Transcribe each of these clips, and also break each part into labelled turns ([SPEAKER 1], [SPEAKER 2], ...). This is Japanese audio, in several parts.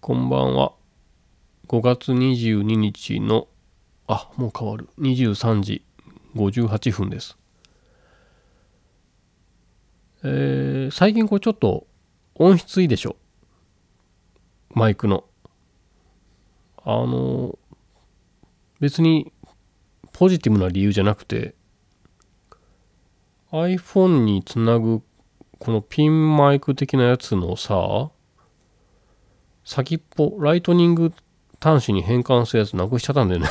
[SPEAKER 1] こんばんは。5月22日の、あ、もう変わる。23時58分です。えー、最近これちょっと音質いいでしょ？マイクの。あの、別にポジティブな理由じゃなくて、iPhone につなぐこのピンマイク的なやつのさ、先っぽ、ライトニング端子に変換するやつなくしちゃったんだよね。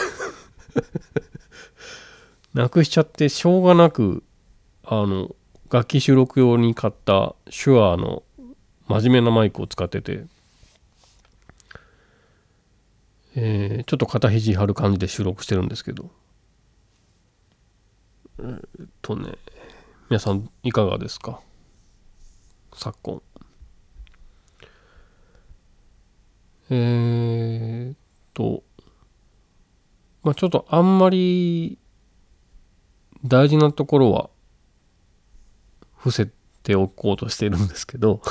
[SPEAKER 1] なくしちゃってしょうがなく、あの、楽器収録用に買った手話の真面目なマイクを使ってて、えー、ちょっと肩肘張る感じで収録してるんですけど、え、っとね、皆さんいかがですか？昨今。えー、っと、まあちょっとあんまり大事なところは伏せておこうとしてるんですけど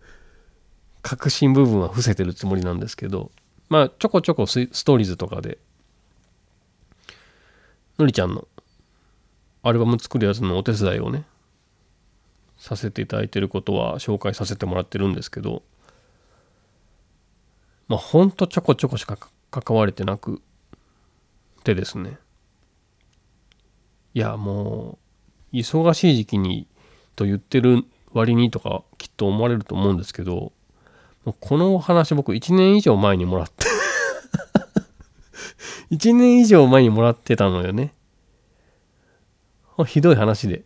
[SPEAKER 1] 核心部分は伏せてるつもりなんですけど、まあちょこちょこストーリーズとかで、のりちゃんのアルバム作るやつのお手伝いをね、させていただいてることは紹介させてもらってるんですけど、まあ、ほんとちょこちょこしか関われてなくてですね。いや、もう、忙しい時期にと言ってる割にとかきっと思われると思うんですけど、もうこのお話僕1年以上前にもらって 1年以上前にもらってたのよね。ひどい話で。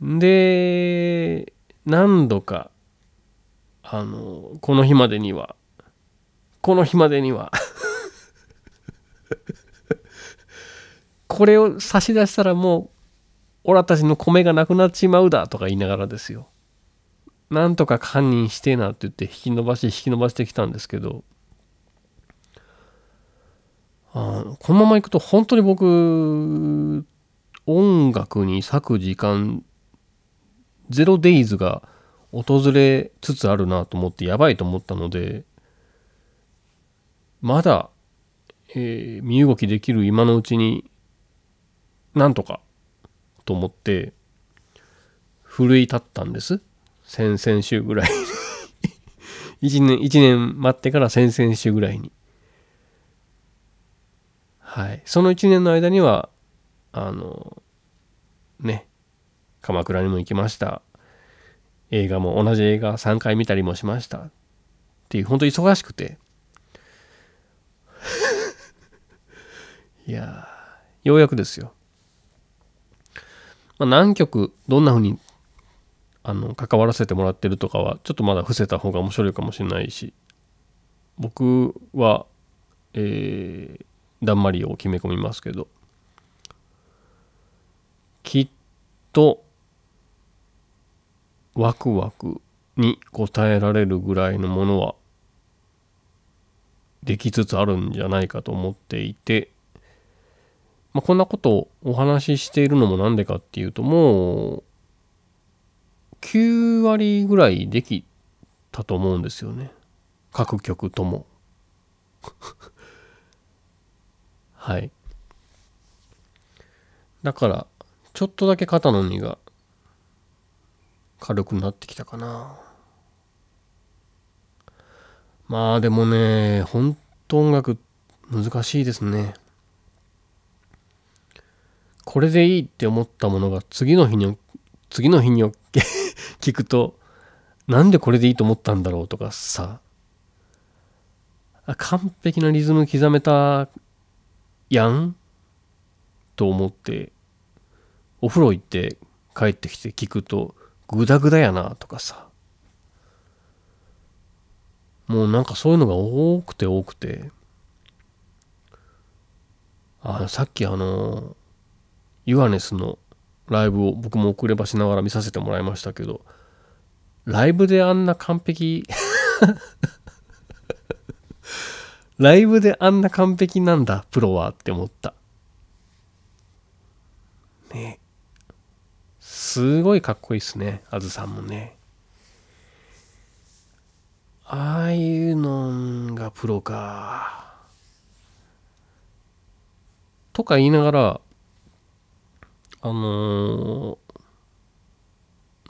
[SPEAKER 1] で、何度かあの、この日までには、この日までには。これを差し出したらもう、オラたちの米がなくなっちまうだとか言いながらですよ。なんとか堪忍してなって言って引き伸ばし引き伸ばしてきたんですけど、あこのままいくと本当に僕、音楽に割く時間、ゼロデイズが訪れつつあるなと思ってやばいと思ったのでまだ、えー、身動きできる今のうちになんとかと思って奮い立ったんです。先々週ぐらい1 年1年待ってから先々週ぐらいに。はい。その1年の間にはあのね鎌倉にも行きました。映画も同じ映画3回見たりもしました。っていう本当忙しくて。いやようやくですよ、まあ、何曲どんな風にあの関わらせてもらってるとかはちょっとまだ伏せた方が面白いかもしれないし僕はえー、だんまりを決め込みますけどきっとワクワクに応えられるぐらいのものはできつつあるんじゃないかと思っていて、まあ、こんなことをお話ししているのもなんでかっていうともう9割ぐらいできたと思うんですよね。各曲とも。はい。だからちょっとだけ肩の荷が軽くなってきたかな。まあでもね、ほんと音楽難しいですね。これでいいって思ったものが次の日に、次の日に 聞くと、なんでこれでいいと思ったんだろうとかさ、完璧なリズム刻めたやん？と思って、お風呂行って帰ってきて聞くと、グダグダやなとかさ。もうなんかそういうのが多くて多くて。あさっきあのユアネスのライブを僕も遅ればしながら見させてもらいましたけどライブであんな完璧 ライブであんな完璧なんだプロはって思った。ねすごいかっこいいっすねあずさんもねああいうのがプロか。とか言いながら、あの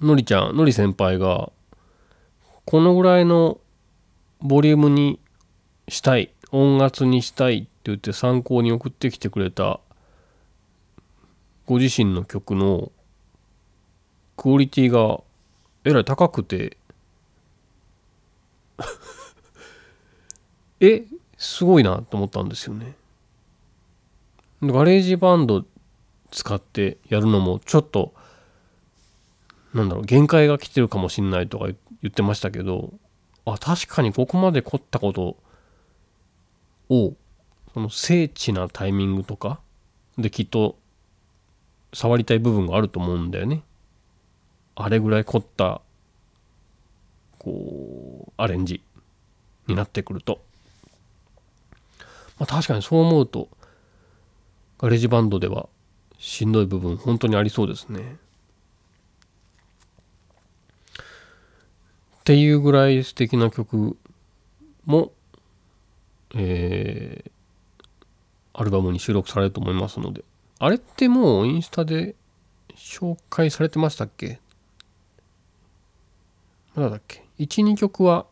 [SPEAKER 1] ー、のりちゃん、のり先輩が、このぐらいのボリュームにしたい、音圧にしたいって言って参考に送ってきてくれた、ご自身の曲のクオリティがえらい高くて えすごいなと思ったんですよね。 GarageBand 使ってやるのもちょっとなんだろう限界が来てるかもしんないとか言ってましたけどあ確かにここまで凝ったことをその精緻なタイミングとかできっと触りたい部分があると思うんだよね。あれぐらい凝ったこうアレンジになってくると、まあ、確かにそう思うと GarageBand ではしんどい部分本当にありそうですね。っていうぐらい素敵な曲も、えー、アルバムに収録されると思いますので。あれってもうインスタで紹介されてましたっけ？まだっけ ?1、2曲は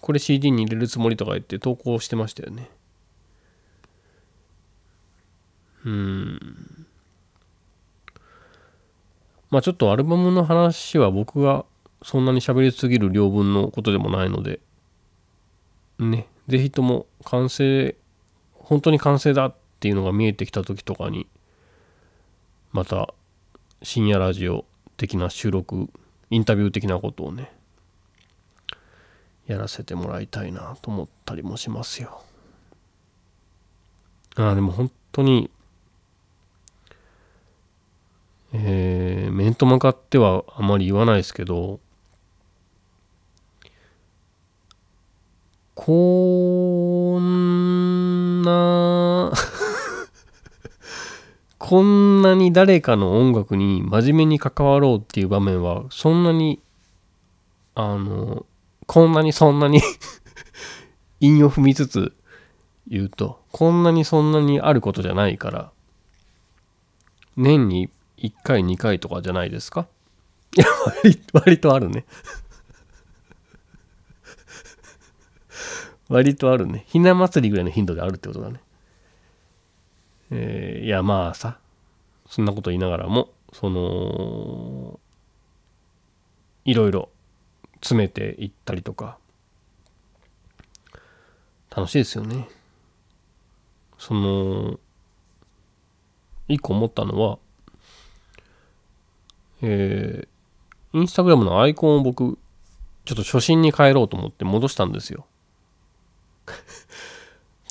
[SPEAKER 1] これ CD に入れるつもりとか言って投稿してましたよね。うん。まあちょっとアルバムの話は僕がそんなに喋りすぎる量分のことでもないので、ね、ぜひとも完成、本当に完成だっていうのが見えてきた時とかに、また深夜ラジオ的な収録インタビュー的なことをねやらせてもらいたいなと思ったりもしますよ。ああでも本当にえー、面と向かってはあまり言わないですけどこんなこんなに誰かの音楽に真面目に関わろうっていう場面はそんなにあのこんなにそんなに 韻を踏みつつ言うとこんなにそんなにあることじゃないから年に1回2回とかじゃないですか？いや割割とあるね。割とあるね。ひな祭りぐらいの頻度であるってことだね。えー、いやまあさそんなこと言いながらもそのいろいろ詰めていったりとか楽しいですよね。その一個思ったのはえー、インスタグラムのアイコンを僕ちょっと初心に変えろうと思って戻したんですよ。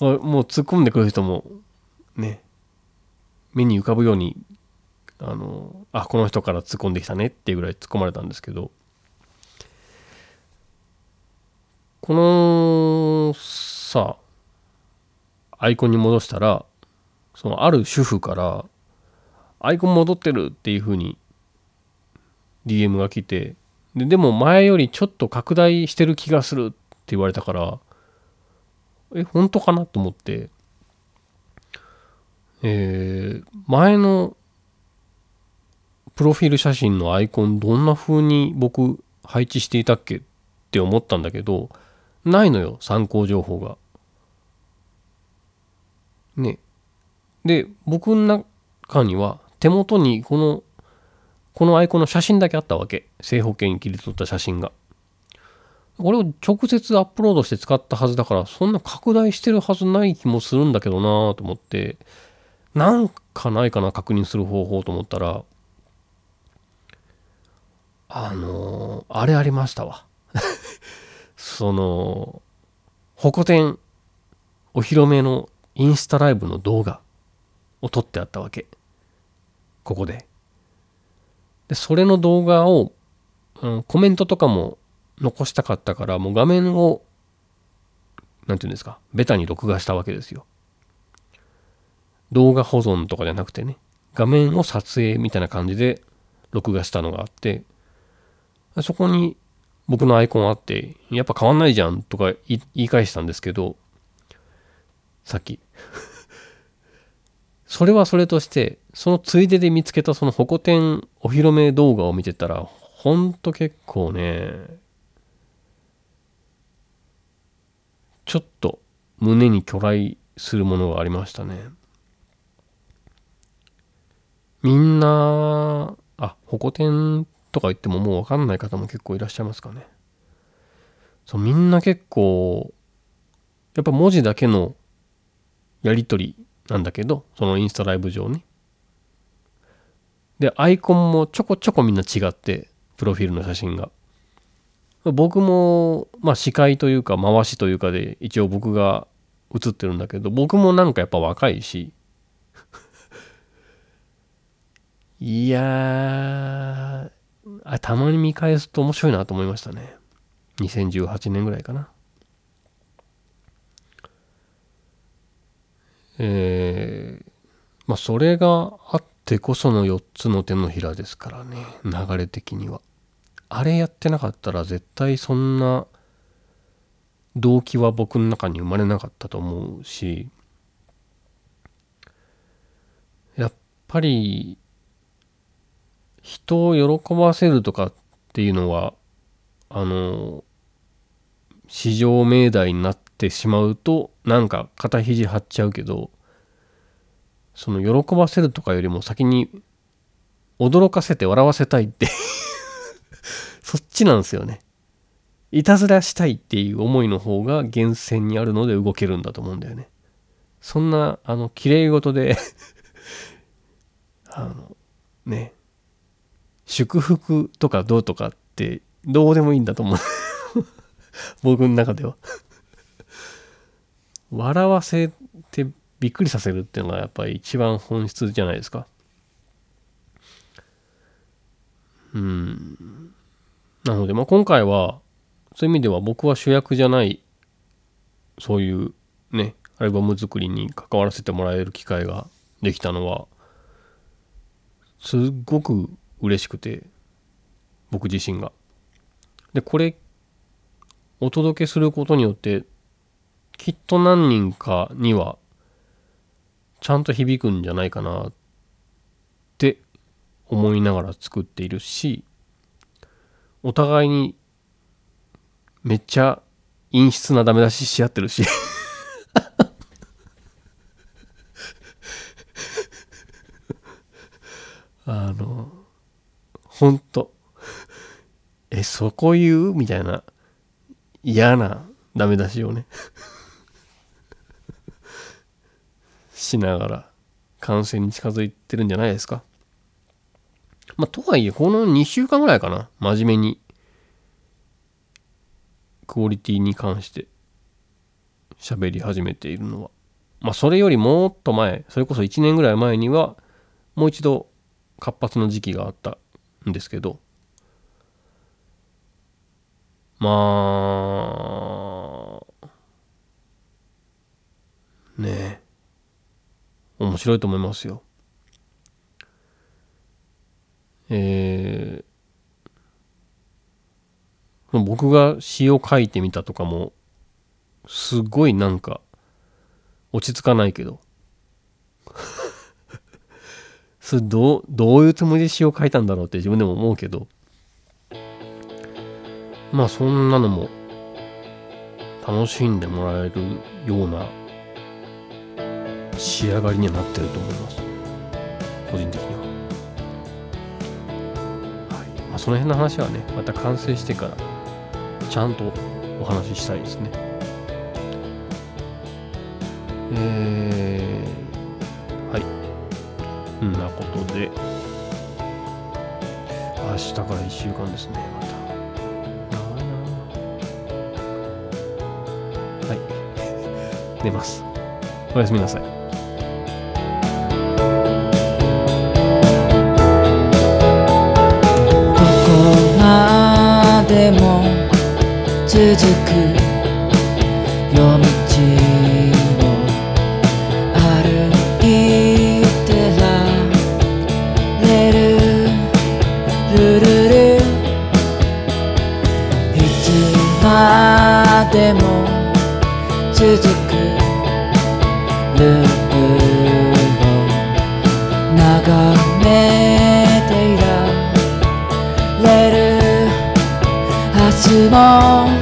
[SPEAKER 1] もう突っ込んでくる人もね目に浮かぶようにあのあこの人から突っ込んできたねっていうぐらい突っ込まれたんですけどこのさアイコンに戻したらそのある主婦からアイコン戻ってるっていうふうに DM が来てででも前よりちょっと拡大してる気がするって言われたからえ本当かなと思ってえー、前のプロフィール写真のアイコンどんな風に僕配置していたっけって思ったんだけどないのよ参考情報が。ね。で僕の中には手元にこのこのアイコンの写真だけあったわけ正方形に切り取った写真が。これを直接アップロードして使ったはずだからそんな拡大してるはずない気もするんだけどなと思ってなんかないかな確認する方法と思ったらあの、あれありましたわ。そのホコ天お披露目のインスタライブの動画を撮ってあったわけ。ここで。でそれの動画を、うん、コメントとかも残したかったからもう画面を何て言うんですかベタに録画したわけですよ。動画保存とかじゃなくてね、画面を撮影みたいな感じで録画したのがあって、そこに僕のアイコンあって、やっぱ変わんないじゃんとか言い返したんですけど、さっき。それはそれとして、そのついでで見つけたそのホコ天お披露目動画を見てたら、ほんと結構ね、ちょっと胸に巨来するものがありましたね。みんな、あ、ホコ天とか言ってももうわかんない方も結構いらっしゃいますかね。そう、みんな結構、やっぱ文字だけのやりとりなんだけど、そのインスタライブ上に。で、アイコンもちょこちょこみんな違って、プロフィールの写真が。僕も、まあ司会というか回しというかで一応僕が写ってるんだけど、僕もなんかやっぱ若いし、いやあ、たまに見返すと面白いなと思いましたね。2018年ぐらいかな。えー、まあそれがあってこその4つの手のひらですからね、流れ的には。あれやってなかったら絶対そんな動機は僕の中に生まれなかったと思うし、やっぱり人を喜ばせるとかっていうのはあの至上命題になってしまうとなんか肩肘張っちゃうけどその喜ばせるとかよりも先に驚かせて笑わせたいって そっちなんですよね。いたずらしたいっていう思いの方が源泉にあるので動けるんだと思うんだよね。そんなあの綺麗事で あのね祝福とかどうとかってどうでもいいんだと思う。僕の中では。笑わせてびっくりさせるっていうのがやっぱり一番本質じゃないですか。うん。なのでまあ今回はそういう意味では僕は主役じゃないそういうねアルバム作りに関わらせてもらえる機会ができたのはすっごく嬉しくて僕自身が。でこれお届けすることによってきっと何人かにはちゃんと響くんじゃないかなって思いながら作っているしお互いにめっちゃ陰湿なダメ出しし合ってるし あのほんとえそこ言う？みたいな。嫌なダメ出しをね。しながら完成に近づいてるんじゃないですか。まあとはいえこの2週間ぐらいかな。真面目に。クオリティに関して。喋り始めているのは。まあそれよりもっと前。それこそ1年ぐらい前にはもう一度活発な時期があった。んですけどまあねえ面白いと思いますよ。えー、僕が詩を書いてみたとかもすごいなんか落ち着かないけど。それどうどういうつもりで詩を書いたんだろうって自分でも思うけど。まあそんなのも楽しんでもらえるような仕上がりにはなってると思います。個人的には。はい。まあその辺の話はねまた完成してからちゃんとお話ししたいですね。えー、そんなことで。明日から1週間ですねまた。長いなはい。寝ます。おやすみなさい。
[SPEAKER 2] どこまでも続く明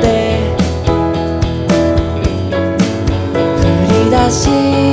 [SPEAKER 2] で。降り出し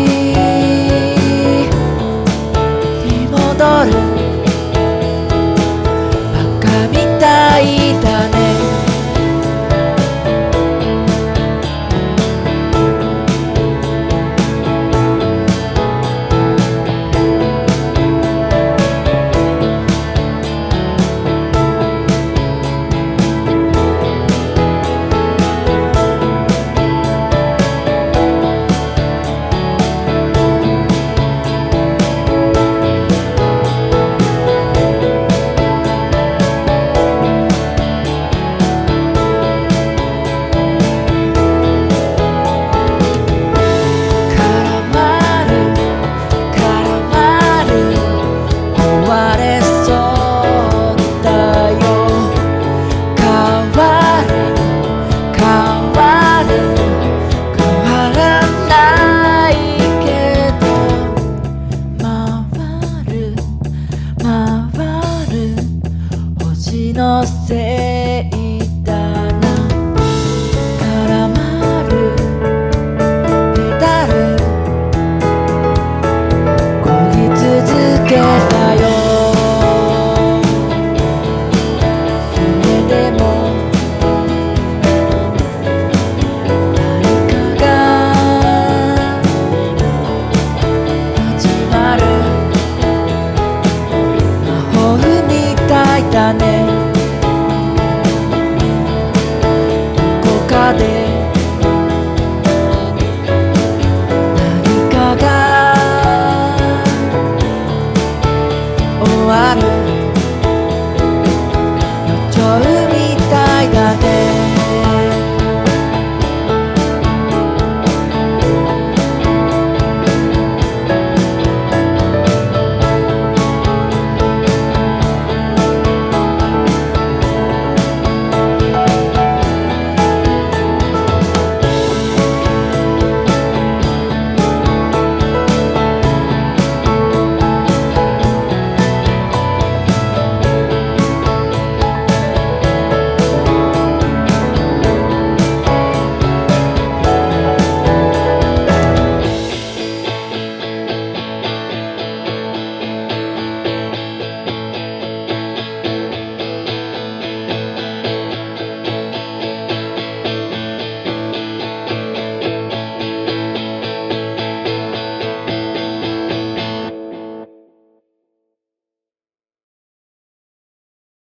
[SPEAKER 2] inocente.